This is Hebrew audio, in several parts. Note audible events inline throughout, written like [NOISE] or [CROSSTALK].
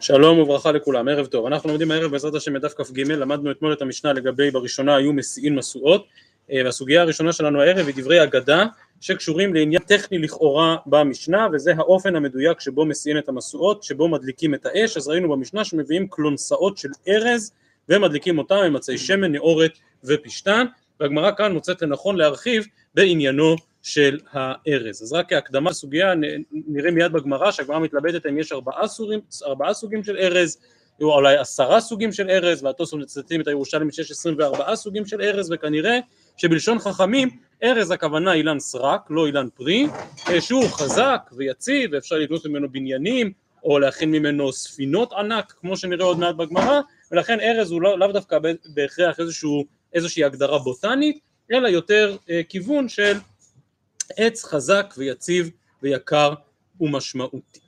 שלום וברכה לכולם, ערב טוב. אנחנו לומדים הערב בעזרת השם בדף כ"ג, למדנו אתמול את המשנה לגבי בראשונה היו משיאים משואות, אה, והסוגיה הראשונה שלנו הערב היא דברי אגדה שקשורים לעניין טכני לכאורה במשנה, וזה האופן המדויק שבו משיאים את המשואות, שבו מדליקים את האש, אז ראינו במשנה שמביאים קלונסאות של ארז ומדליקים אותם עם עצי שמן, נאורת ופשתן, והגמרא כאן מוצאת לנכון להרחיב בעניינו של הארז. אז רק כהקדמה לסוגיה נראה מיד בגמרא שהגמרא מתלבטת אם יש ארבעה סוגים, ארבעה סוגים של ארז או אולי עשרה סוגים של ארז והתוספות מצטטים את הירושלמי שיש עשרים וארבעה סוגים של ארז וכנראה שבלשון חכמים ארז הכוונה אילן סרק לא אילן פרי שהוא חזק ויציב ואפשר לבנות ממנו בניינים או להכין ממנו ספינות ענק כמו שנראה עוד מעט בגמרא ולכן ארז הוא לא, לאו דווקא בהכרח איזשהו, איזושהי הגדרה בוטנית אלא יותר אה, כיוון של עץ חזק ויציב ויקר ומשמעותי.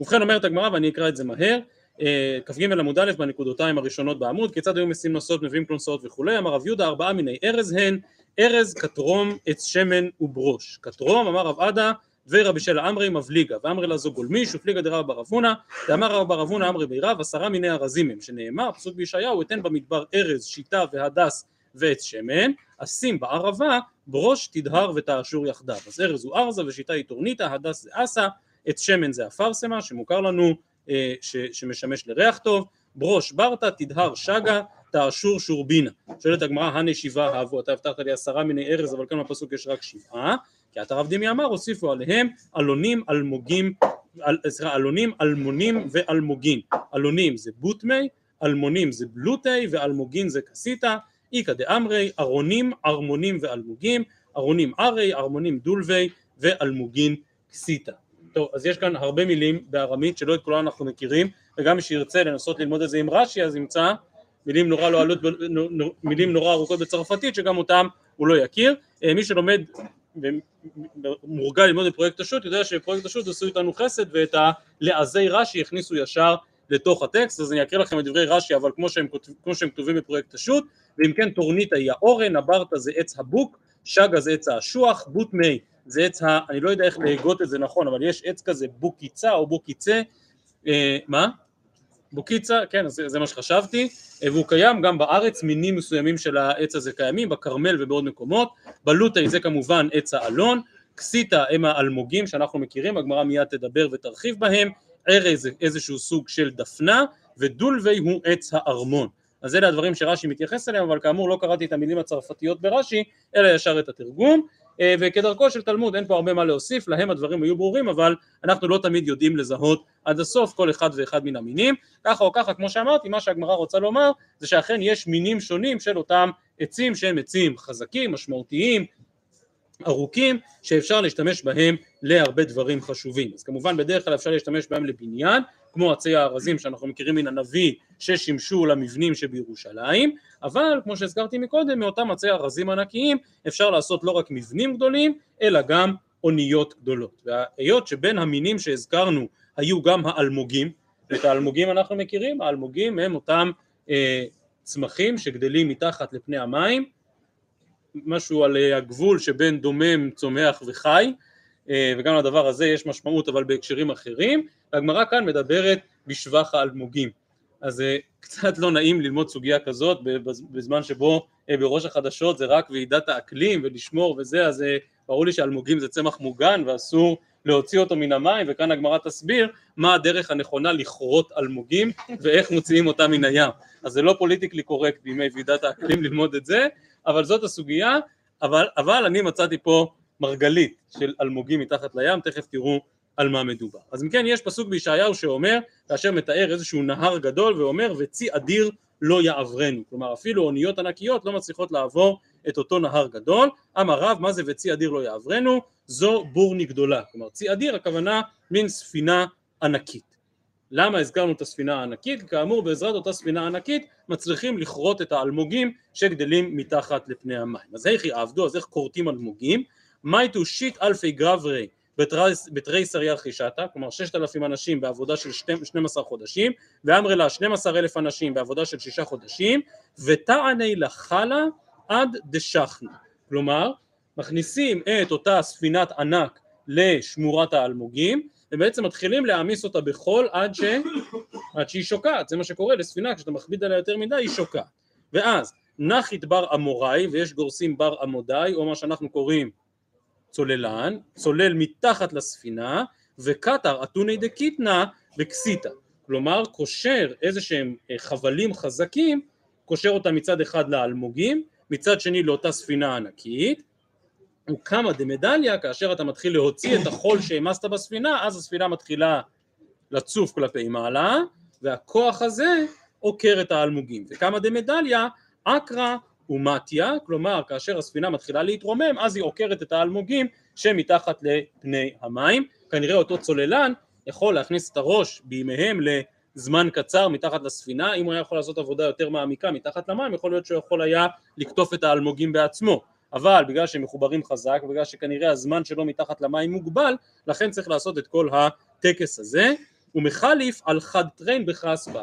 ובכן אומרת הגמרא ואני אקרא את זה מהר אה, כ"ג עמוד א' בנקודותיים הראשונות בעמוד כיצד היו משים נוסעות מביאים כלונסאות וכולי אמר רב יהודה ארבעה מיני ארז הן ארז כתרום עץ שמן וברוש. כתרום אמר רב עדה ורבי שלה אמרי מבליגה. ואמרי לה זו גולמיש ופליגה דרב בר אבונה. ואמר רב בר אבונה אמרי בירב עשרה מיני ארזים הם שנאמר פסוק בישעיהו אתן במדבר ארז שיטה והדס ועץ שמן אשים בערבה ברוש תדהר ותעשור יחדיו. אז ארז הוא ארזה ושיטה היא טורניתא הדס זה אסה עץ שמן זה אפרסמה שמוכר לנו אה, ש, שמשמש לריח טוב. ברוש ברתא תדהר שגה תעשור שורבינה. שואלת הגמרא הנשיבה אהבו אתה הבטחת לי עשרה מיני ארז אבל כאן בפסוק יש רק שבעה כי את הרב דימי אמר הוסיפו עליהם אלונים אלמוגים סליחה אלונים אלמונים ואלמוגין אלונים זה בוטמי אלמונים זה בלוטי ואלמוגין זה כסיתא איכא דאמרי ארונים ארמונים ואלמוגים ארונים ארי ארמונים דולבי ואלמוגין כסיתא. טוב אז יש כאן הרבה מילים בארמית שלא את כולן אנחנו מכירים וגם מי שירצה לנסות ללמוד את זה עם רש"י אז ימצא מילים נורא לא עלות, מילים נורא ארוכות בצרפתית שגם אותם הוא לא יכיר. אה, מי שלומד ומורגל ללמוד בפרויקט השו"ת יודע שפרויקט השו"ת עשו איתנו חסד ואת הלעזי רש"י הכניסו ישר לתוך הטקסט אז אני אקריא לכם את דברי רש"י אבל כמו שהם, כמו שהם כתובים בפרויקט השו"ת ואם כן טורניתא היא האורן, הברתא זה עץ הבוק, שגה זה עץ האשוח, בוט מי זה עץ ה... אני לא יודע איך להגות את זה נכון אבל יש עץ כזה בוקיצה או בוקיצה אה, מה? בוקיצה, כן זה, זה מה שחשבתי אה, והוא קיים גם בארץ מינים מסוימים של העץ הזה קיימים בכרמל ובעוד מקומות בלוטי זה כמובן עץ האלון כסיתא הם האלמוגים שאנחנו מכירים הגמרא מיד תדבר ותרחיב בהם ארז איזשהו סוג של דפנה ודולבי הוא עץ הארמון. אז אלה הדברים שרש"י מתייחס אליהם אבל כאמור לא קראתי את המילים הצרפתיות ברש"י אלא ישר את התרגום. אה, וכדרכו של תלמוד אין פה הרבה מה להוסיף להם הדברים היו ברורים אבל אנחנו לא תמיד יודעים לזהות עד הסוף כל אחד ואחד מן המינים. ככה או ככה כמו שאמרתי מה שהגמרא רוצה לומר זה שאכן יש מינים שונים של אותם עצים שהם עצים חזקים משמעותיים ארוכים שאפשר להשתמש בהם להרבה דברים חשובים. אז כמובן בדרך כלל אפשר להשתמש בהם לבניין כמו עצי הארזים שאנחנו מכירים מן הנביא ששימשו למבנים שבירושלים אבל כמו שהזכרתי מקודם מאותם עצי ארזים ענקיים אפשר לעשות לא רק מבנים גדולים אלא גם אוניות גדולות. והיות שבין המינים שהזכרנו היו גם האלמוגים ואת האלמוגים אנחנו מכירים האלמוגים הם אותם אה, צמחים שגדלים מתחת לפני המים משהו על אה, הגבול שבין דומם, צומח וחי אה, וגם לדבר הזה יש משמעות אבל בהקשרים אחרים. והגמרא כאן מדברת בשבח האלמוגים. אז זה אה, קצת לא נעים ללמוד סוגיה כזאת בזמן שבו בראש החדשות זה רק ועידת האקלים ולשמור וזה אז ברור לי שאלמוגים זה צמח מוגן ואסור להוציא אותו מן המים וכאן הגמרא תסביר מה הדרך הנכונה לכרות אלמוגים ואיך מוציאים אותם מן הים. אז זה לא פוליטיקלי קורקט בימי ועידת האקלים ללמוד את זה אבל זאת הסוגיה, אבל, אבל אני מצאתי פה מרגלית של אלמוגים מתחת לים, תכף תראו על מה מדובר. אז אם כן יש פסוק בישעיהו שאומר, כאשר מתאר איזשהו נהר גדול ואומר וצי אדיר לא יעברנו, כלומר אפילו אוניות ענקיות לא מצליחות לעבור את אותו נהר גדול, אמר רב מה זה וצי אדיר לא יעברנו? זו בורני גדולה, כלומר צי אדיר הכוונה מין ספינה ענקית. למה הזכרנו את הספינה הענקית? כאמור בעזרת אותה ספינה ענקית מצליחים לכרות את האלמוגים שגדלים מתחת לפני המים. אז איך יעבדו? אז איך כורתים אלמוגים? מייטו שיט אלפי גרברי בתרי סריה חישתה, כלומר ששת אלפים אנשים בעבודה של 12 חודשים, ואמרי לה 12 אלף אנשים בעבודה של שישה חודשים, ותעני לחלה עד דשכנה. כלומר, מכניסים את אותה ספינת ענק לשמורת האלמוגים ובעצם מתחילים להעמיס אותה בחול עד, ש... עד שהיא שוקעת, זה מה שקורה לספינה כשאתה מכביד עליה יותר מדי היא שוקעת. ואז נחית בר אמוראי ויש גורסים בר עמודאי או מה שאנחנו קוראים צוללן, צולל מתחת לספינה וקטר אתוני דקיטנה בקסיטה כלומר קושר איזה שהם אה, חבלים חזקים קושר אותם מצד אחד לאלמוגים מצד שני לאותה ספינה ענקית וכמה דמדליה כאשר אתה מתחיל להוציא את החול שהעמסת בספינה אז הספינה מתחילה לצוף כלפי מעלה והכוח הזה עוקר את האלמוגים. וכמה דמדליה אקרא ומטיה כלומר כאשר הספינה מתחילה להתרומם אז היא עוקרת את האלמוגים שמתחת לפני המים. כנראה אותו צוללן יכול להכניס את הראש בימיהם לזמן קצר מתחת לספינה. אם הוא היה יכול לעשות עבודה יותר מעמיקה מתחת למים יכול להיות שהוא יכול היה לקטוף את האלמוגים בעצמו אבל בגלל שהם מחוברים חזק, בגלל שכנראה הזמן שלו מתחת למים מוגבל, לכן צריך לעשות את כל הטקס הזה, ומחליף על חד טריין בחספה.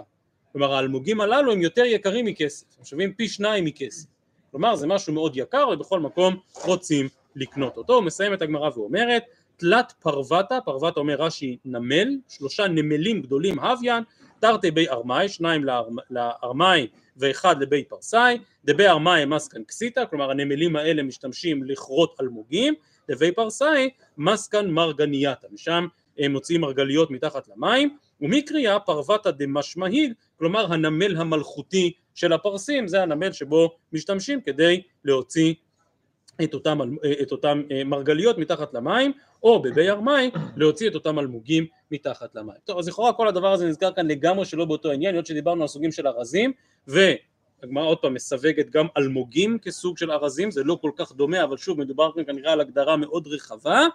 כלומר האלמוגים הללו הם יותר יקרים מכסף, הם שווים פי שניים מכסף. כלומר זה משהו מאוד יקר ובכל מקום רוצים לקנות אותו. הוא מסיים את הגמרא ואומרת תלת פרוותה, פרוותה אומר רש"י נמל, שלושה נמלים גדולים הוויין, תרתי בי ארמאי, שניים לארמאי ואחד לבי פרסאי, דבי ארמאי מסקן קסיטה, כלומר הנמלים האלה משתמשים לכרות אלמוגים, דבי פרסאי מסקן מרגנייתא, משם הם מוציאים מרגליות מתחת למים, ומקריאה פרוותא דמשמהיג, כלומר הנמל המלכותי של הפרסים, זה הנמל שבו משתמשים כדי להוציא את אותם, את אותם אה, מרגליות מתחת למים או בבי ארמאי להוציא את אותם אלמוגים מתחת למים. טוב אז לכאורה כל הדבר הזה נזכר כאן לגמרי שלא באותו עניין, היות שדיברנו על סוגים של ארזים והגמרא עוד פעם מסווגת גם אלמוגים כסוג של ארזים, זה לא כל כך דומה אבל שוב מדובר כאן כנראה על הגדרה מאוד רחבה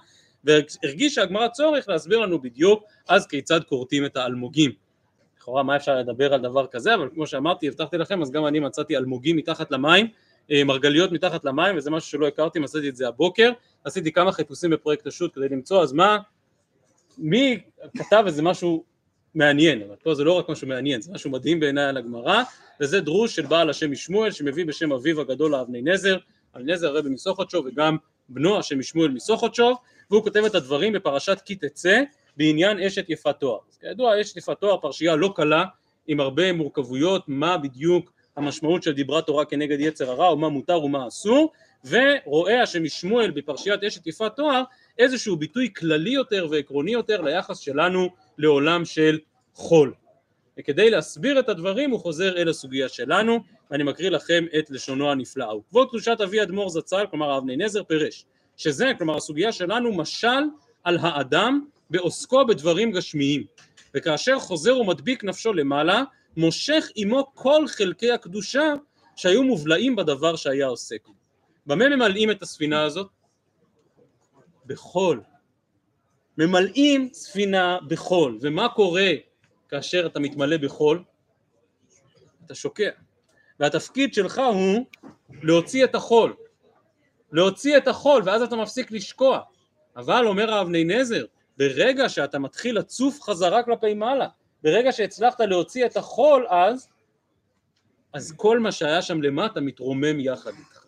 והרגישה הגמרא צורך להסביר לנו בדיוק אז כיצד כורתים את האלמוגים. לכאורה מה אפשר לדבר על דבר כזה אבל כמו שאמרתי הבטחתי לכם אז גם אני מצאתי אלמוגים מתחת למים מרגליות מתחת למים וזה משהו שלא הכרתי, עשיתי את זה הבוקר, עשיתי כמה חיפושים בפרויקט השו"ת כדי למצוא אז מה, מי כתב איזה משהו מעניין, אבל פה זה לא רק משהו מעניין, זה משהו מדהים בעיניי על הגמרא וזה דרוש של בעל השם משמואל שמביא בשם אביו הגדול לאבני נזר, אבני נזר הרבי מסוכתשוב וגם בנו השם משמואל מסוכתשוב והוא כותב את הדברים בפרשת כי תצא בעניין אשת יפת תואר. אז כידוע אשת יפת תואר פרשייה לא קלה עם הרבה מורכבויות מה בדיוק המשמעות של דיברת תורה כנגד יצר הרע, ומה מותר ומה אסור, ורואה השם משמואל בפרשיית אשת יפת תואר איזשהו ביטוי כללי יותר ועקרוני יותר ליחס שלנו לעולם של חול. וכדי להסביר את הדברים הוא חוזר אל הסוגיה שלנו, ואני מקריא לכם את לשונו הנפלאה. וכבוד קדושת אבי אדמו"ר זצ"ל, כלומר אבני נזר, פירש שזה, כלומר הסוגיה שלנו, משל על האדם בעוסקו בדברים גשמיים, וכאשר חוזר ומדביק נפשו למעלה, מושך עמו כל חלקי הקדושה שהיו מובלעים בדבר שהיה עוסק בו. במה ממלאים את הספינה הזאת? בחול. ממלאים ספינה בחול, ומה קורה כאשר אתה מתמלא בחול? אתה שוקע. והתפקיד שלך הוא להוציא את החול. להוציא את החול, ואז אתה מפסיק לשקוע. אבל אומר האבני נזר, ברגע שאתה מתחיל לצוף חזרה כלפי מעלה, ברגע שהצלחת להוציא את החול אז, אז כל מה שהיה שם למטה מתרומם יחד איתך.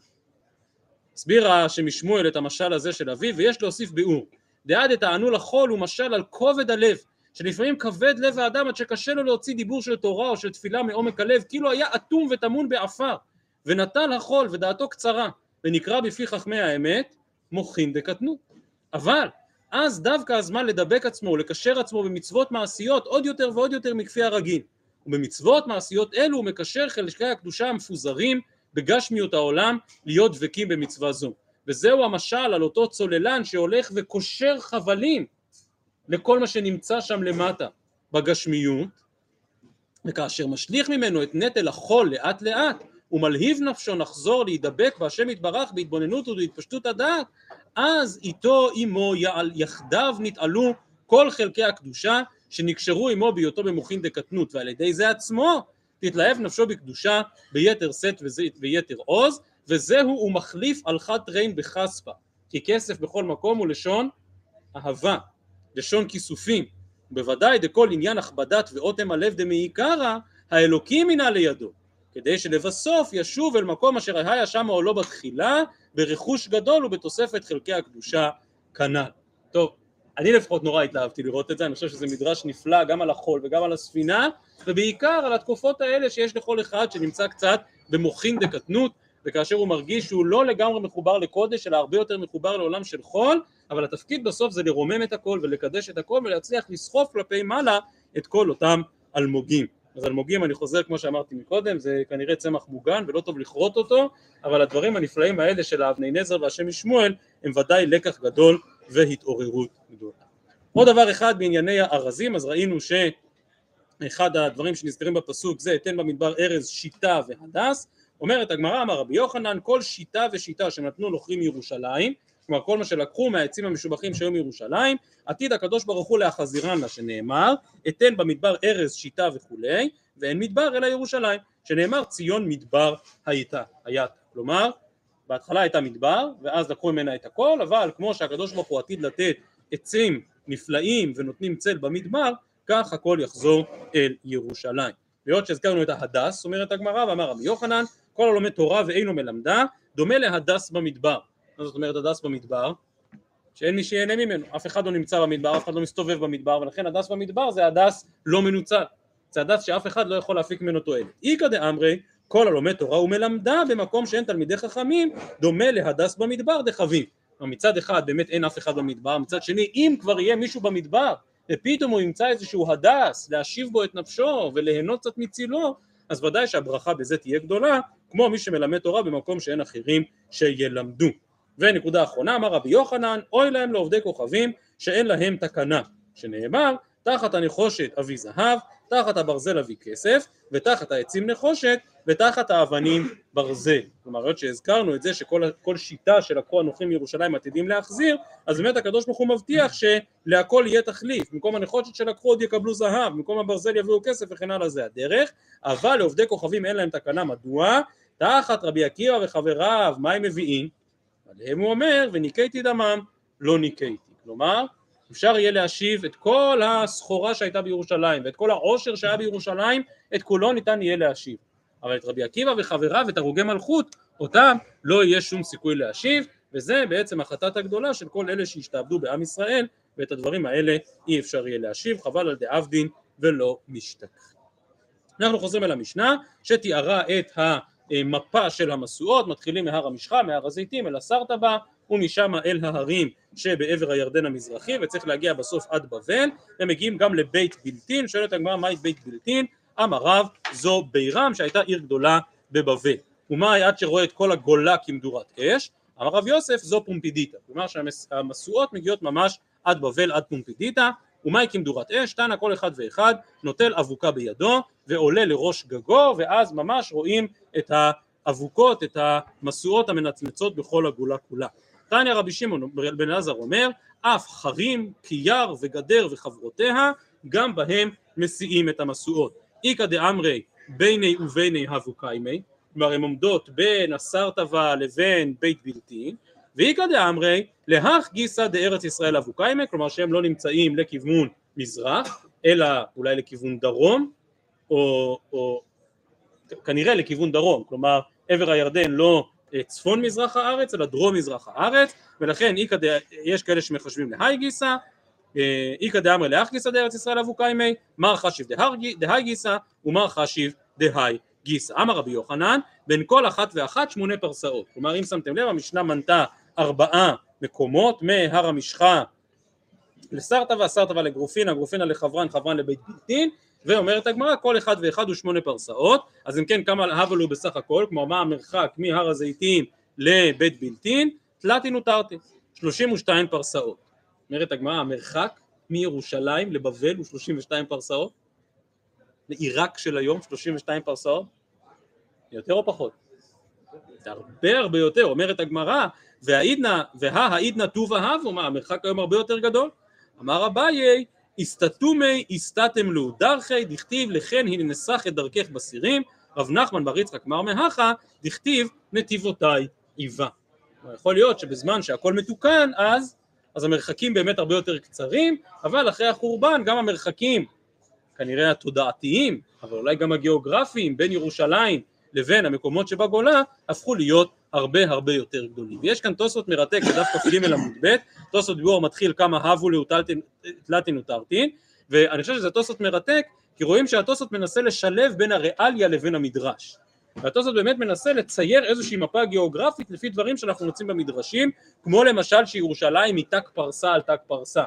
הסביר השם משמואל את המשל הזה של אביו, ויש להוסיף ביאור. דעד את הענו לחול הוא משל על כובד הלב, שלפעמים כבד לב האדם עד שקשה לו להוציא דיבור של תורה או של תפילה מעומק הלב, כאילו היה אטום וטמון בעפר, ונטל החול ודעתו קצרה, ונקרא בפי חכמי האמת, מוחין דקטנות. אבל אז דווקא הזמן לדבק עצמו, לקשר עצמו במצוות מעשיות עוד יותר ועוד יותר מכפי הרגיל. ובמצוות מעשיות אלו הוא מקשר חלקי הקדושה המפוזרים בגשמיות העולם להיות דבקים במצווה זו. וזהו המשל על אותו צוללן שהולך וקושר חבלים לכל מה שנמצא שם למטה בגשמיות, וכאשר משליך ממנו את נטל החול לאט לאט, ומלהיב נפשו נחזור להידבק בהשם יתברך בהתבוננות ובהתפשטות הדעת, אז איתו עמו יחדיו נתעלו כל חלקי הקדושה שנקשרו עמו בהיותו במוחין דקטנות ועל ידי זה עצמו תתלהב נפשו בקדושה ביתר שאת ויתר עוז וזהו הוא מחליף על חד טריין בחספה כי כסף בכל מקום הוא לשון אהבה לשון כיסופים בוודאי דכל עניין הכבדת ואוטם הלב דמעיקרא האלוקים הינה לידו כדי שלבסוף ישוב אל מקום אשר היה שמה או לא בתחילה ברכוש גדול ובתוספת חלקי הקדושה כנ"ל. טוב, אני לפחות נורא התלהבתי לראות את זה, אני חושב שזה מדרש נפלא גם על החול וגם על הספינה, ובעיקר על התקופות האלה שיש לכל אחד שנמצא קצת במוחין דקטנות, וכאשר הוא מרגיש שהוא לא לגמרי מחובר לקודש, אלא הרבה יותר מחובר לעולם של חול, אבל התפקיד בסוף זה לרומם את הכל ולקדש את הכל ולהצליח לסחוף כלפי מעלה את כל אותם אלמוגים. אז אלמוגים אני חוזר כמו שאמרתי מקודם זה כנראה צמח מוגן ולא טוב לכרות אותו אבל הדברים הנפלאים האלה של האבני נזר והשם משמואל הם ודאי לקח גדול והתעוררות גדולה. עוד דבר אחד בענייני הארזים אז ראינו שאחד הדברים שנזכרים בפסוק זה אתן במדבר ארז שיטה והדס אומרת הגמרא אמר רבי יוחנן כל שיטה ושיטה שנתנו נוכרים ירושלים כלומר כל מה שלקחו מהעצים המשובחים שהיו מירושלים, עתיד הקדוש ברוך הוא להחזירן לה שנאמר, אתן במדבר ארז שיטה וכולי, ואין מדבר אלא ירושלים, שנאמר ציון מדבר הייתה, היית, כלומר בהתחלה הייתה מדבר ואז לקחו ממנה את הכל, אבל כמו שהקדוש ברוך הוא עתיד לתת עצים נפלאים ונותנים צל במדבר, כך הכל יחזור אל ירושלים. והיות שהזכרנו את ההדס, אומרת הגמרא, ואמר רבי יוחנן, כל הלומד תורה ואינו מלמדה, דומה להדס במדבר. מה זאת אומרת הדס במדבר? שאין מי שיהנה ממנו, אף אחד לא נמצא במדבר, אף אחד לא מסתובב במדבר, ולכן הדס במדבר זה הדס לא מנוצל, זה הדס שאף אחד לא יכול להפיק ממנו תועלת. איכא דאמרי, כל הלומד תורה ומלמדה במקום שאין תלמידי חכמים, דומה להדס במדבר דחביב. מצד אחד באמת אין אף אחד במדבר, מצד שני אם כבר יהיה מישהו במדבר ופתאום הוא ימצא איזשהו הדס להשיב בו את נפשו וליהנות קצת מצילו, אז ודאי שהברכה בזה תהיה גדולה, כמו מי שמלמד תורה במקום שאין אחרים שילמדו. ונקודה אחרונה אמר רבי יוחנן אוי להם לעובדי כוכבים שאין להם תקנה שנאמר תחת הנחושת אבי זהב תחת הברזל אבי כסף ותחת העצים נחושת ותחת האבנים ברזל כלומר היות שהזכרנו את זה שכל שיטה של לקחו הנוחים מירושלים עתידים להחזיר אז באמת הקדוש ברוך הוא מבטיח שלהכל יהיה תחליף. במקום הנחושת שלקחו עוד יקבלו זהב במקום הברזל יביאו כסף וכן הלאה זה הדרך. אבל לעובדי כוכבים אין להם תקנה מדוע? תחת רבי עקיבא וחבריו מה הם מביאים עליהם הוא אומר וניקיתי דמם לא ניקיתי כלומר אפשר יהיה להשיב את כל הסחורה שהייתה בירושלים ואת כל העושר שהיה בירושלים את כולו ניתן יהיה להשיב. אבל את רבי עקיבא וחבריו ואת הרוגי מלכות אותם לא יהיה שום סיכוי להשיב וזה בעצם החטאת הגדולה של כל אלה שהשתעבדו בעם ישראל ואת הדברים האלה אי אפשר יהיה להשיב חבל על דאבדין ולא משתכח אנחנו חוזרים אל המשנה שתיארה את ה... מפה של המשואות, מתחילים מהר המשחה, מהר הזיתים, אל הסרטבה, ומשם אל ההרים שבעבר הירדן המזרחי, וצריך להגיע בסוף עד בבל, הם מגיעים גם לבית בלתין, שואלת הגמרא מהי בית בלתין? אמר רב זו בירם שהייתה עיר גדולה בבבל. ומה היה עד שרואה את כל הגולה כמדורת אש? אמר רב יוסף זו פומפידיטה, כלומר שהמשואות מגיעות ממש עד בבל עד פומפידיטה, ומהי כמדורת אש? תנא כל אחד ואחד נוטל אבוקה בידו ועולה לראש גגו ואז ממש רואים את האבוקות, את המשואות המנצנצות בכל הגולה כולה. תניא רבי שמעון בן עזר אומר אף חרים, קייר וגדר וחברותיה גם בהם מסיעים את המשואות. איכא דאמרי ביני וביני אבוקיימי כלומר הן עומדות בין הסרטבה לבין בית בלתי ואיכא דאמרי להך גיסא דארץ ישראל אבוקיימי כלומר שהם לא נמצאים לכיוון מזרח אלא אולי לכיוון דרום או, או כנראה לכיוון דרום, כלומר עבר הירדן לא אה, צפון מזרח הארץ אלא דרום מזרח הארץ ולכן יש כאלה שמחשבים להי גיסא אה, איכא דאמרי לאח גיסא דארץ ישראל אבו קיימי מר חשיב דהי גיסא ומר חשיב דהי גיסא. אמר רבי יוחנן בין כל אחת ואחת שמונה פרסאות. כלומר אם שמתם לב המשנה מנתה ארבעה מקומות מהר המשחה לסרטבה, סרטבה לגרופינה, גרופינה לחברן, חברן לבית בלתין ואומרת הגמרא כל אחד ואחד הוא שמונה פרסאות. אז אם כן כמה הבל הוא בסך הכל כמו מה המרחק מהר הזיתים לבית בלתין תלתין ותרתי 32 פרסאות. אומרת הגמרא המרחק מירושלים לבבל הוא 32 פרסאות? לעיראק של היום 32 פרסאות? יותר או פחות? זה הרבה הרבה יותר אומרת הגמרא והעידנא והעידנא טובה הבו מה המרחק היום הרבה יותר גדול? אמר אביי הסתתומי הסתתם לו דרכי דכתיב לכן הנה נסח את דרכך בסירים רב נחמן בר יצחק מר מהכה דכתיב נתיבותיי איבה יכול להיות שבזמן שהכל מתוקן אז אז המרחקים באמת הרבה יותר קצרים אבל אחרי החורבן גם המרחקים כנראה התודעתיים אבל אולי גם הגיאוגרפיים בין ירושלים לבין המקומות שבגולה הפכו להיות הרבה הרבה יותר גדולים. ויש כאן תוספות מרתק בדף [COUGHS] כ"ג עמוד ב', תוספות דיבור מתחיל כמה הבו לתלתין ותרתין, ואני חושב שזה תוספות מרתק, כי רואים שהתוספות מנסה לשלב בין הריאליה לבין המדרש. והתוספות באמת מנסה לצייר איזושהי מפה גיאוגרפית לפי דברים שאנחנו מוצאים במדרשים, כמו למשל שירושלים היא ת"ק פרסה על ת"ק פרסה.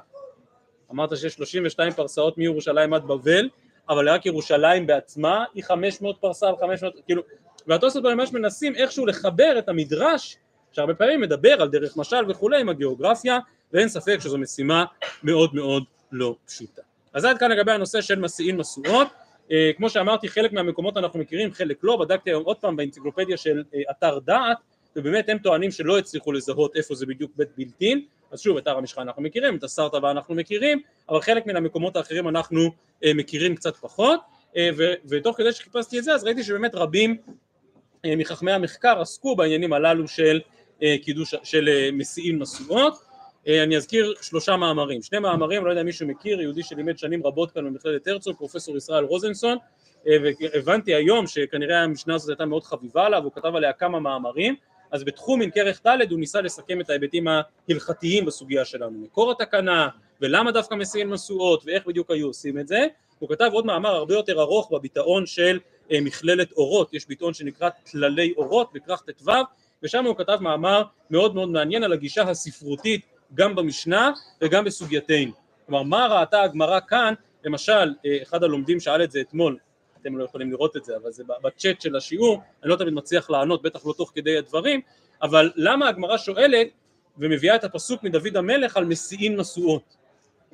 אמרת שיש 32 פרסאות מירושלים עד בבל, אבל רק ירושלים בעצמה היא 500 פרסה על 500, כאילו, והתוספות ממש מנסים איכשהו לחבר את המדרש, שהרבה פעמים מדבר על דרך משל וכולי עם הגיאוגרפיה, ואין ספק שזו משימה מאוד מאוד לא פשוטה. אז עד כאן לגבי הנושא של מסיעין משואות, אה, כמו שאמרתי חלק מהמקומות אנחנו מכירים, חלק לא, בדקתי היום עוד פעם באנציקלופדיה של אה, אתר דעת, ובאמת הם טוענים שלא הצליחו לזהות איפה זה בדיוק בית בלתין, אז שוב את הר המשחה אנחנו מכירים, את הסרטבה אנחנו מכירים, אבל חלק מן המקומות האחרים אנחנו אה, מכירים קצת פחות, אה, ו- ותוך כדי שחיפשתי את זה אז ראיתי שבאמת רבים אה, מחכמי המחקר עסקו בעניינים הללו של אה, קידוש, של אה, מסיעים נשואות, אה, אני אזכיר שלושה מאמרים, שני מאמרים, לא יודע אם מישהו מכיר, יהודי שלימד שנים רבות כאן במכללת הרצוג, פרופסור ישראל רוזנסון, אה, והבנתי היום שכנראה המשנה הזאת הייתה מאוד חביבה עליו, הוא כתב עליה כמה מאמרים, אז בתחום עם כרך ד' הוא ניסה לסכם את ההיבטים ההלכתיים בסוגיה שלנו, מקור התקנה ולמה דווקא מסיעים משואות ואיך בדיוק היו עושים את זה, הוא כתב עוד מאמר הרבה יותר ארוך בביטאון של אה, מכללת אורות, יש ביטאון שנקרא כללי אורות בכרך ט"ו ושם הוא כתב מאמר מאוד מאוד מעניין על הגישה הספרותית גם במשנה וגם בסוגייתנו, כלומר מה ראתה הגמרא כאן, למשל אה, אחד הלומדים שאל את זה אתמול אתם לא יכולים לראות את זה, אבל זה בצ'אט של השיעור, אני לא תמיד מצליח לענות, בטח לא תוך כדי הדברים, אבל למה הגמרא שואלת ומביאה את הפסוק מדוד המלך על מסיעין משואות?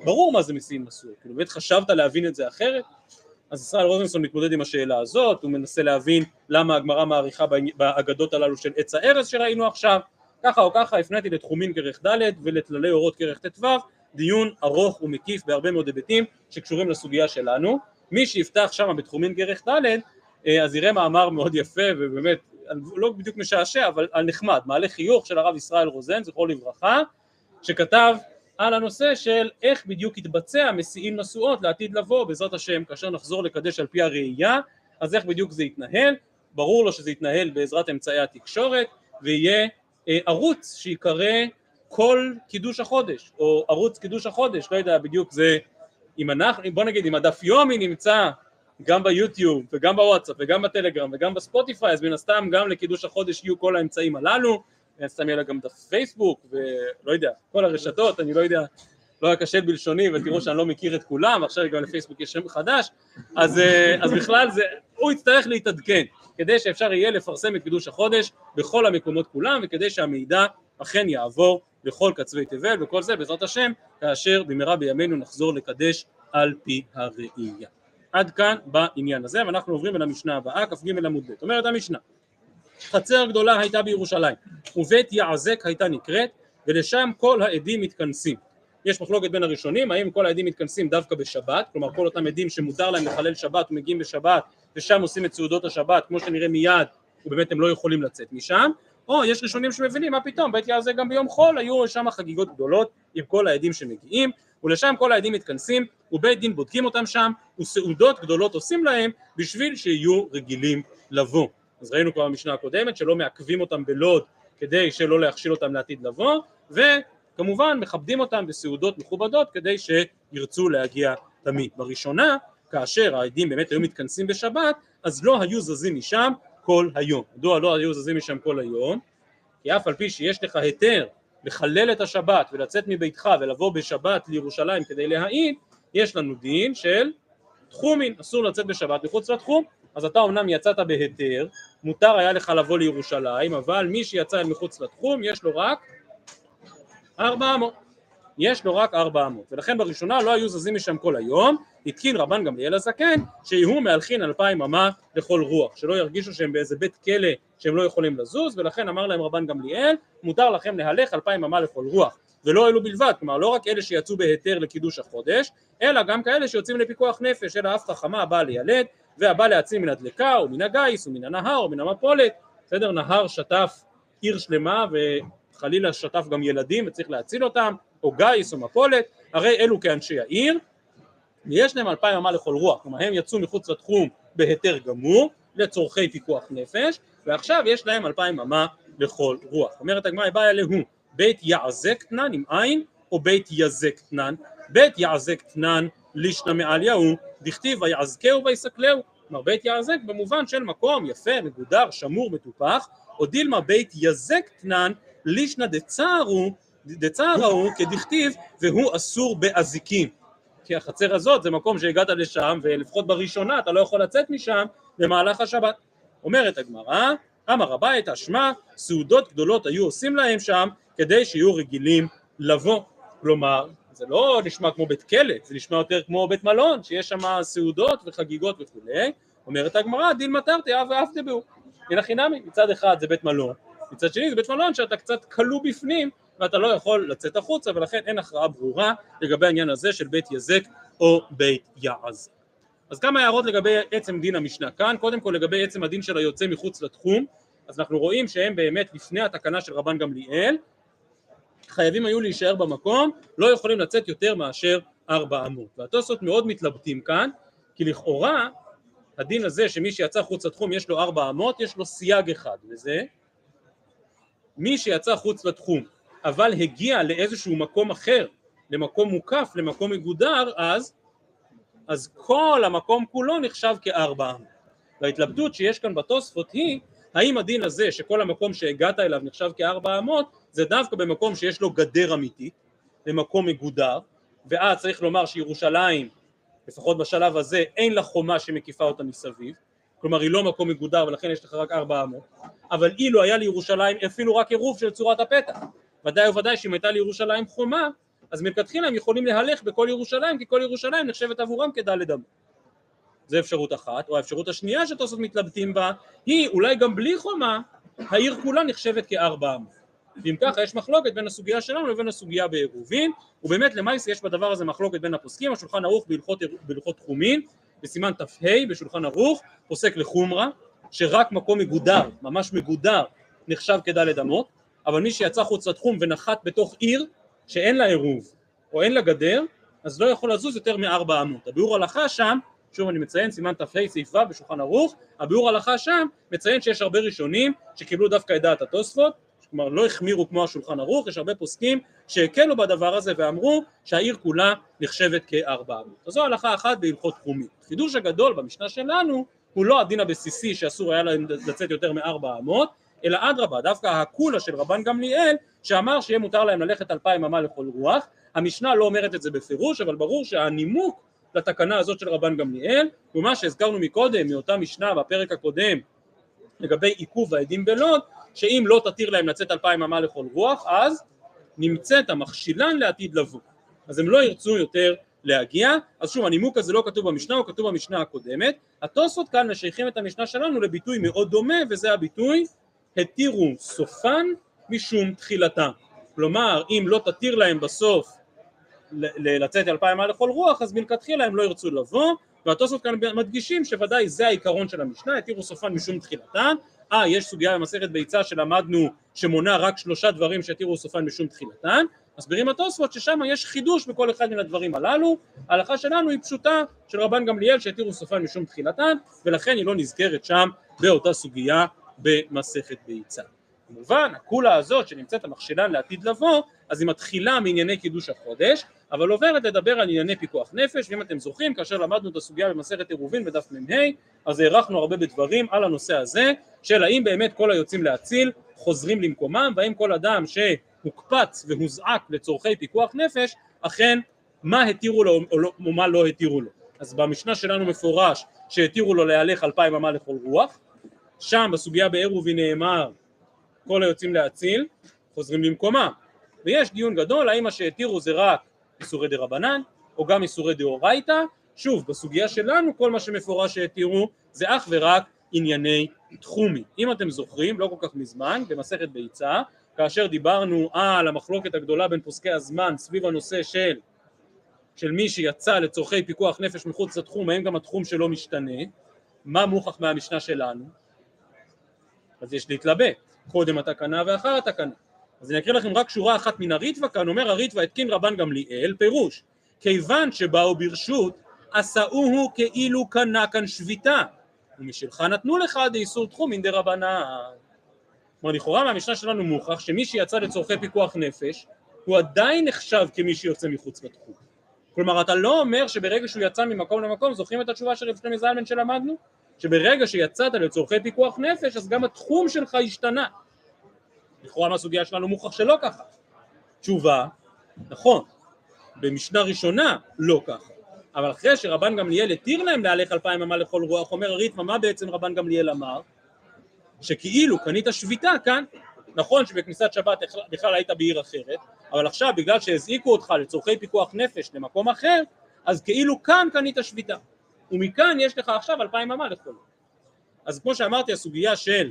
ברור מה זה מסיעין משואות, כאילו באמת חשבת להבין את זה אחרת? אז ישראל רוזנסון מתמודד עם השאלה הזאת, הוא מנסה להבין למה הגמרא מעריכה באגדות הללו של עץ הארץ שראינו עכשיו, ככה או ככה הפניתי לתחומין כרך ד' ולטללי אורות כרך ט"ו, דיון ארוך ומקיף בהרבה מאוד היבטים שקשורים לסוגיה שלנו, מי שיפתח שם בתחומין כרך ד' אה, אז יראה מאמר מאוד יפה ובאמת לא בדיוק משעשע אבל נחמד, מעלה חיוך של הרב ישראל רוזן זכרו לברכה שכתב על הנושא של איך בדיוק יתבצע מסיעים נשואות לעתיד לבוא בעזרת השם כאשר נחזור לקדש על פי הראייה אז איך בדיוק זה יתנהל. ברור לו שזה יתנהל בעזרת אמצעי התקשורת ויהיה אה, ערוץ שיקרא כל קידוש החודש או ערוץ קידוש החודש לא יודע בדיוק זה אם אנחנו, בוא נגיד אם הדף יומי נמצא גם ביוטיוב וגם בוואטסאפ וגם בטלגרם וגם בספוטיפיי אז מן הסתם גם לקידוש החודש יהיו כל האמצעים הללו. מן הסתם יהיה לה גם דף פייסבוק ולא יודע כל הרשתות אני לא יודע לא אכשל בלשוני ותראו שאני לא מכיר את כולם עכשיו גם לפייסבוק יש שם חדש אז, אה, אז בכלל זה הוא יצטרך להתעדכן כדי שאפשר יהיה לפרסם את קידוש החודש בכל המקומות כולם וכדי שהמידע אכן יעבור לכל קצווי תבל וכל זה בעזרת השם כאשר במהרה בימינו נחזור לקדש על פי הראייה. עד כאן בעניין הזה ואנחנו עוברים אל המשנה הבאה כ"ג עמוד ב' אומרת המשנה חצר גדולה הייתה בירושלים ובית יעזק הייתה נקראת ולשם כל העדים מתכנסים. יש מחלוקת בין הראשונים האם כל העדים מתכנסים דווקא בשבת? כלומר כל אותם עדים שמותר להם לחלל שבת ומגיעים בשבת ושם עושים את סעודות השבת כמו שנראה מיד ובאמת הם לא יכולים לצאת משם או יש ראשונים שמבינים מה פתאום? בית יעזק גם ביום חול היו שם חגיגות גדולות עם כל העדים שמגיעים ולשם כל העדים מתכנסים ובית דין בודקים אותם שם וסעודות גדולות עושים להם בשביל שיהיו רגילים לבוא. אז ראינו כבר במשנה הקודמת שלא מעכבים אותם בלוד כדי שלא להכשיל אותם לעתיד לבוא וכמובן מכבדים אותם בסעודות מכובדות כדי שירצו להגיע תמיד. בראשונה כאשר העדים באמת היו מתכנסים בשבת אז לא היו זזים משם כל היום. מדוע לא היו זזים משם כל היום? כי אף על פי שיש לך היתר לחלל את השבת ולצאת מביתך ולבוא בשבת לירושלים כדי להעיד, יש לנו דין של תחומין, אסור לצאת בשבת מחוץ לתחום, אז אתה אמנם יצאת בהיתר, מותר היה לך לבוא לירושלים, אבל מי שיצא מחוץ לתחום יש לו רק ארבע אמות. יש לו רק ארבע אמות, ולכן בראשונה לא היו זזים משם כל היום, התקין רבן גמליאל הזקן, שיהיו מהלכין אלפיים אמה לכל רוח, שלא ירגישו שהם באיזה בית כלא שהם לא יכולים לזוז, ולכן אמר להם רבן גמליאל, מותר לכם להלך אלפיים אמה לכל רוח, ולא אלו בלבד, כלומר לא רק אלה שיצאו בהיתר לקידוש החודש, אלא גם כאלה שיוצאים לפיקוח נפש, אלא אף חכמה הבאה לילד, והבא להציל מן הדלקה, ומן הגיס, ומן הנהר, ומן המפולת, בסדר? נהר שטף עיר שלמה, וחלילה שטף גם ילדים וצריך להציל אותם, או גיס או מפולת, הרי אלו כאנשי העיר, ויש להם אלפיים אמה לכל רוח, כלומר הם יצאו מחוץ לתחום בהיתר גמור, לצורכי פיקוח נפש, ועכשיו יש להם אלפיים אמה לכל רוח. אומרת הגמרא, באה אליהו, בית יעזק תנן עם עין, או בית יזק תנן? בית יעזק תנן לישנא מעליהו, דכתיב ויעזקהו ויסקלהו. כלומר בית יעזק במובן של מקום יפה, מגודר, שמור, מטופח, או דילמה בית יזק תנן לישנא דצערו, דצערו כדכתיב והוא אסור באזיקים. כי החצר הזאת זה מקום שהגעת לשם ולפחות בראשונה אתה לא יכול לצאת משם במהלך השבת. אומרת הגמרא, אמר הבית אשמה, סעודות גדולות היו עושים להם שם כדי שיהיו רגילים לבוא. כלומר, זה לא נשמע כמו בית כלא, זה נשמע יותר כמו בית מלון, שיש שם סעודות וחגיגות וכולי. אומרת הגמרא, דין מטרתי אב ואף דבהו. הנה חינמי, מצד אחד זה בית מלון, מצד שני זה בית מלון שאתה קצת כלוא בפנים ואתה לא יכול לצאת החוצה ולכן אין הכרעה ברורה לגבי העניין הזה של בית יזק או בית יעז. אז כמה הערות לגבי עצם דין המשנה כאן, קודם כל לגבי עצם הדין של היוצא מחוץ לתחום, אז אנחנו רואים שהם באמת לפני התקנה של רבן גמליאל, חייבים היו להישאר במקום, לא יכולים לצאת יותר מאשר ארבע אמות. והתוספות מאוד מתלבטים כאן, כי לכאורה הדין הזה שמי שיצא חוץ לתחום יש לו ארבע אמות, יש לו סייג אחד, וזה מי שיצא חוץ לתחום אבל הגיע לאיזשהו מקום אחר, למקום מוקף, למקום מגודר, אז, אז כל המקום כולו נחשב כארבע אמות. וההתלבטות שיש כאן בתוספות היא, האם הדין הזה שכל המקום שהגעת אליו נחשב כארבע אמות, זה דווקא במקום שיש לו גדר אמיתית, במקום מגודר, ואז צריך לומר שירושלים, לפחות בשלב הזה, אין לה חומה שמקיפה אותה מסביב, כלומר היא לא מקום מגודר ולכן יש לך רק ארבע אמות, אבל אילו היה לירושלים אפילו רק עירוב של צורת הפתח, ודאי וודאי שאם הייתה לירושלים חומה, אז מלכתחילה הם יכולים להלך בכל ירושלים, כי כל ירושלים נחשבת עבורם כדלת אמות. זו אפשרות אחת, או האפשרות השנייה שתוספות מתלבטים בה, היא אולי גם בלי חומה, העיר כולה נחשבת כארבע אמות. ואם ככה יש מחלוקת בין הסוגיה שלנו לבין הסוגיה בעירובין, ובאמת למעשה יש בדבר הזה מחלוקת בין הפוסקים, השולחן ערוך בהלכות, בהלכות תחומין, בסימן ת"ה בשולחן ערוך, פוסק לחומרה, שרק מקום מגודר, ממש מגודר, נחשב כדלת אמות, אבל מי שיצא חוץ לתחום ונחת בתוך עיר שאין לה עירוב או אין לה גדר, אז לא יכול לזוז יותר מארבע אמות. הביאור הלכה שם, שוב אני מציין סימן ת"ה סעיף ו' בשולחן ערוך, הביאור הלכה שם מציין שיש הרבה ראשונים שקיבלו דווקא את דעת התוספות, כלומר לא החמירו כמו השולחן ערוך, יש הרבה פוסקים שהקלו בדבר הזה ואמרו שהעיר כולה נחשבת כארבע אמות. אז זו הלכה אחת בהלכות תחומית. חידוש הגדול במשנה שלנו הוא לא הדין הבסיסי שאסור היה לצאת יותר מארבע אמות, אלא אדרבה, דווקא הקולה של רבן גמליאל שאמר שיהיה מותר להם ללכת אלפיים אמה לכל רוח, המשנה לא אומרת את זה בפירוש, אבל ברור שהנימוק לתקנה הזאת של רבן גמליאל הוא מה שהזכרנו מקודם מאותה משנה בפרק הקודם לגבי עיכוב העדים בלוד, שאם לא תתיר להם לצאת אלפיים אמה לכל רוח, אז נמצאת המכשילן לעתיד לבוא. אז הם לא ירצו יותר להגיע, אז שוב הנימוק הזה לא כתוב במשנה, הוא כתוב במשנה הקודמת. התוספות כאן משייכים את המשנה שלנו לביטוי מאוד דומה, וזה הביטוי התירו סופן משום תחילתם. כלומר, אם לא תתיר להם בסוף לצאת אלפיים מעל לכל רוח, אז מלכתחילה הם לא ירצו לבוא, והתוספות כאן מדגישים שוודאי זה העיקרון של המשנה, התירו סופן משום תחילתן. אה, יש סוגיה במסכת ביצה שלמדנו שמונה רק שלושה דברים שהתירו סופן משום תחילתן, מסבירים התוספות ששם יש חידוש בכל אחד מן הדברים הללו, ההלכה שלנו היא פשוטה של רבן גמליאל שהתירו סופן משום תחילתן, ולכן היא לא נזכרת שם באותה סוגיה במסכת ביצה. כמובן, הקולה הזאת שנמצאת המכשילן לעתיד לבוא, אז היא מתחילה מענייני קידוש החודש, אבל עוברת לדבר על ענייני פיקוח נפש, ואם אתם זוכרים, כאשר למדנו את הסוגיה במסכת עירובין בדף מ"ה, אז הארכנו הרבה בדברים על הנושא הזה, של האם באמת כל היוצאים להציל חוזרים למקומם, והאם כל אדם שהוקפץ והוזעק לצורכי פיקוח נפש, אכן מה התירו לו או לא, מה לא התירו לו. אז במשנה שלנו מפורש שהתירו לו להלך אלפיים אמה לכל רוח, שם בסוגיה בעירובין נאמר כל היוצאים להציל חוזרים למקומם. ויש דיון גדול האם מה שהתירו זה רק איסורי דה רבנן או גם איסורי דאורייתא שוב בסוגיה שלנו כל מה שמפורש שהתירו זה אך ורק ענייני תחומי. אם אתם זוכרים לא כל כך מזמן במסכת ביצה כאשר דיברנו על המחלוקת הגדולה בין פוסקי הזמן סביב הנושא של של מי שיצא לצורכי פיקוח נפש מחוץ לתחום האם גם התחום שלו משתנה? מה מוכח מהמשנה שלנו אז יש להתלבט, קודם התקנה ואחר התקנה. אז אני אקריא לכם רק שורה אחת מן הריטווה, כאן אומר הריטווה התקין רבן גמליאל, פירוש, כיוון שבאו ברשות, עשאוהו כאילו קנה כאן שביתה, ומשלך נתנו לך דאיסור תחומין דרבנן. כלומר לכאורה מהמשנה שלנו מוכח שמי שיצא לצורכי פיקוח נפש הוא עדיין נחשב כמי שיוצא מחוץ לתחום. כלומר אתה לא אומר שברגע שהוא יצא ממקום למקום זוכרים את התשובה של רב שלמה זלמן שלמדנו? שברגע שיצאת לצורכי פיקוח נפש אז גם התחום שלך השתנה. לכאורה מהסוגיה שלנו מוכח שלא ככה. תשובה, נכון, במשנה ראשונה לא ככה, אבל אחרי שרבן גמליאל התיר להם להלך אלפיים אמה לכל רוח, אומר הריתמה מה בעצם רבן גמליאל אמר? שכאילו קנית שביתה כאן, נכון שבכניסת שבת בכלל היית בעיר אחרת, אבל עכשיו בגלל שהזעיקו אותך לצורכי פיקוח נפש למקום אחר, אז כאילו כאן קנית שביתה, ומכאן יש לך עכשיו אלפיים אמה לכל רוח. אז כמו שאמרתי הסוגיה של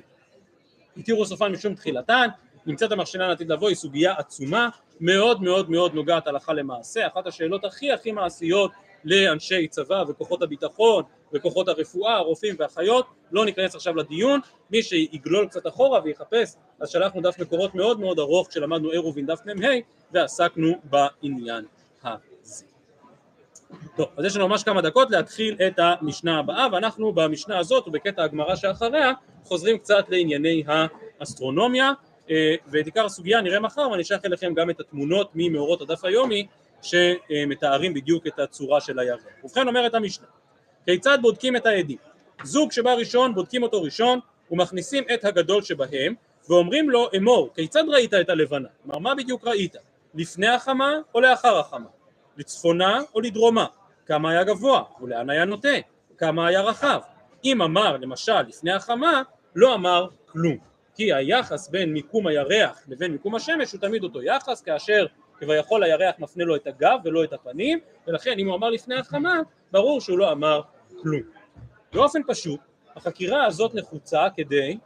התירו סופן משום תחילתן, נמצאת המכשלה עתיד לבוא היא סוגיה עצומה, מאוד מאוד מאוד נוגעת הלכה למעשה, אחת השאלות הכי הכי מעשיות לאנשי צבא וכוחות הביטחון וכוחות הרפואה, הרופאים והחיות, לא ניכנס עכשיו לדיון, מי שיגלול קצת אחורה ויחפש, אז שלחנו דף מקורות מאוד מאוד ארוך כשלמדנו עירובין דף מ"ה ועסקנו בעניין הזה. טוב, אז יש לנו ממש כמה דקות להתחיל את המשנה הבאה ואנחנו במשנה הזאת ובקטע הגמרא שאחריה חוזרים קצת לענייני האסטרונומיה ואת עיקר הסוגיה נראה מחר ואני אשלח אליכם גם את התמונות ממאורות הדף היומי שמתארים בדיוק את הצורה של הירח. ובכן אומרת המשנה, כיצד בודקים את העדים? זוג שבא ראשון בודקים אותו ראשון ומכניסים את הגדול שבהם ואומרים לו אמור כיצד ראית את הלבנה? כלומר מה בדיוק ראית? לפני החמה או לאחר החמה? לצפונה או לדרומה? כמה היה גבוה ולאן היה נוטה? כמה היה רחב? אם אמר למשל לפני החמה לא אמר כלום כי היחס בין מיקום הירח לבין מיקום השמש הוא תמיד אותו יחס כאשר כביכול הירח מפנה לו את הגב ולא את הפנים ולכן אם הוא אמר לפני החמה ברור שהוא לא אמר כלום. באופן פשוט החקירה הזאת נחוצה כדי,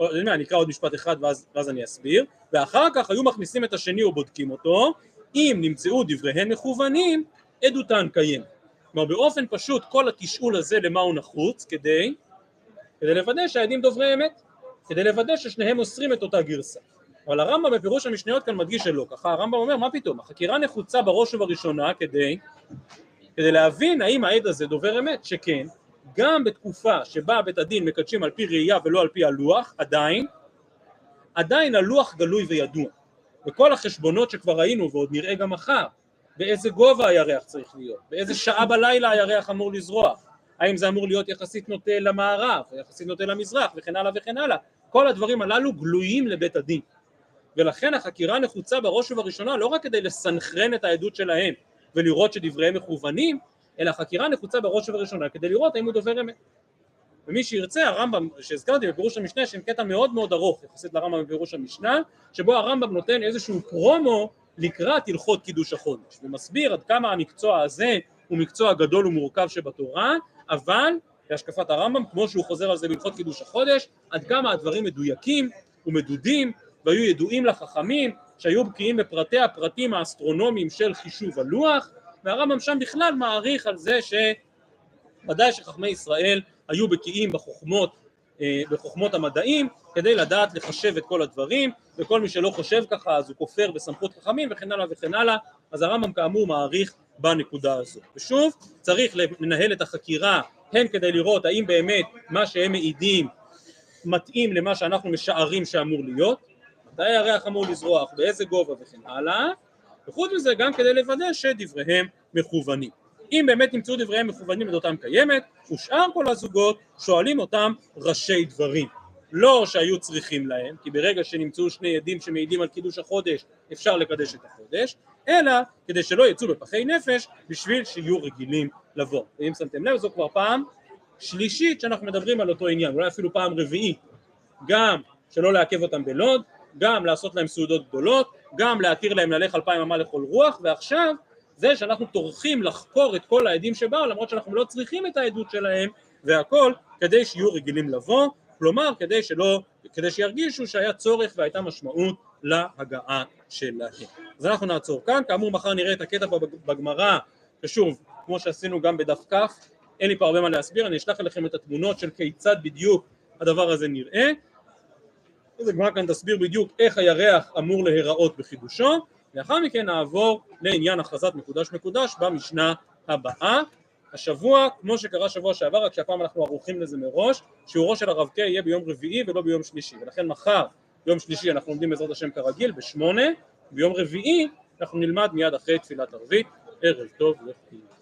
אני אקרא עוד משפט אחד ואז, ואז אני אסביר ואחר כך היו מכניסים את השני ובודקים אותו אם נמצאו דבריהן מכוונים עדותן קיימת. כלומר באופן פשוט כל התשאול הזה למה הוא נחוץ כדי, כדי לוודא שהעדים דוברי אמת כדי לוודא ששניהם מוסרים את אותה גרסה. אבל הרמב"ם בפירוש המשניות כאן מדגיש שלא ככה, הרמב"ם אומר מה פתאום, החקירה נחוצה בראש ובראשונה כדי, כדי להבין האם העד הזה דובר אמת, שכן גם בתקופה שבה בית הדין מקדשים על פי ראייה ולא על פי הלוח, עדיין, עדיין הלוח גלוי וידוע. וכל החשבונות שכבר ראינו ועוד נראה גם מחר, באיזה גובה הירח צריך להיות, באיזה שעה בלילה הירח אמור לזרוח, האם זה אמור להיות יחסית נוטה למערב, יחסית נוטה למזרח וכן הלאה וכן הלאה, כל הדברים הללו גלויים לבית הדין. ולכן החקירה נחוצה בראש ובראשונה לא רק כדי לסנכרן את העדות שלהם ולראות שדבריהם מכוונים, אלא החקירה נחוצה בראש ובראשונה כדי לראות האם הוא דובר אמת. ומי שירצה, הרמב"ם, שהזכרתי בפירוש המשנה, יש קטע מאוד מאוד ארוך יחסית לרמב"ם בפירוש המשנה, שבו הרמב"ם נותן איזשהו פרומו לקראת הלכות קידוש החודש, ומסביר עד כמה המקצוע הזה הוא מקצוע גדול ומורכב שבתורה, אבל בהשקפת הרמב"ם, כמו שהוא חוזר על זה בהלכות קידוש החודש, עד כמה הדברים מדויקים ומדודים והיו ידועים לחכמים שהיו בקיאים בפרטי הפרטים האסטרונומיים של חישוב הלוח והרמב"ם שם בכלל מעריך על זה שוודאי שחכמי ישראל היו בקיאים בחוכמות, אה, בחוכמות המדעים כדי לדעת לחשב את כל הדברים וכל מי שלא חושב ככה אז הוא כופר בסמכות חכמים וכן הלאה וכן הלאה. אז הרמב"ם כאמור מעריך בנקודה הזו. ושוב צריך לנהל את החקירה הן כדי לראות האם באמת מה שהם מעידים מתאים למה שאנחנו משערים שאמור להיות מתי הירח אמור לזרוח, באיזה גובה וכן הלאה, וחוץ מזה גם כדי לוודא שדבריהם מכוונים. אם באמת נמצאו דבריהם מכוונים לדעתם קיימת, ושאר כל הזוגות שואלים אותם ראשי דברים. לא שהיו צריכים להם, כי ברגע שנמצאו שני עדים שמעידים על קידוש החודש אפשר לקדש את החודש, אלא כדי שלא יצאו בפחי נפש בשביל שיהיו רגילים לבוא. ואם שמתם לב זו כבר פעם שלישית שאנחנו מדברים על אותו עניין, אולי אפילו פעם רביעית, גם שלא לעכב אותם בלוד, גם לעשות להם סעודות גדולות, גם להתיר להם ללך אלפיים אמה לכל רוח, ועכשיו זה שאנחנו טורחים לחקור את כל העדים שבאו, למרות שאנחנו לא צריכים את העדות שלהם, והכל כדי שיהיו רגילים לבוא, כלומר כדי שלא, כדי שירגישו שהיה צורך והייתה משמעות להגעה שלהם. אז אנחנו נעצור כאן, כאמור מחר נראה את הקטע בגמרא, ששוב, כמו שעשינו גם בדף כ', אין לי פה הרבה מה להסביר, אני אשלח לכם את התמונות של כיצד בדיוק הדבר הזה נראה, אז הגמרא כאן תסביר בדיוק איך הירח אמור להיראות בחידושו, לאחר מכן נעבור לעניין הכרזת מקודש מקודש במשנה הבאה. השבוע, כמו שקרה שבוע שעבר, רק שהפעם אנחנו ערוכים לזה מראש, שיעורו של הרב קיי יהיה ביום רביעי ולא ביום שלישי, ולכן מחר יום שלישי אנחנו לומדים בעזרת השם כרגיל בשמונה, ביום רביעי אנחנו נלמד מיד אחרי תפילת ערבית, ערב טוב לכולם.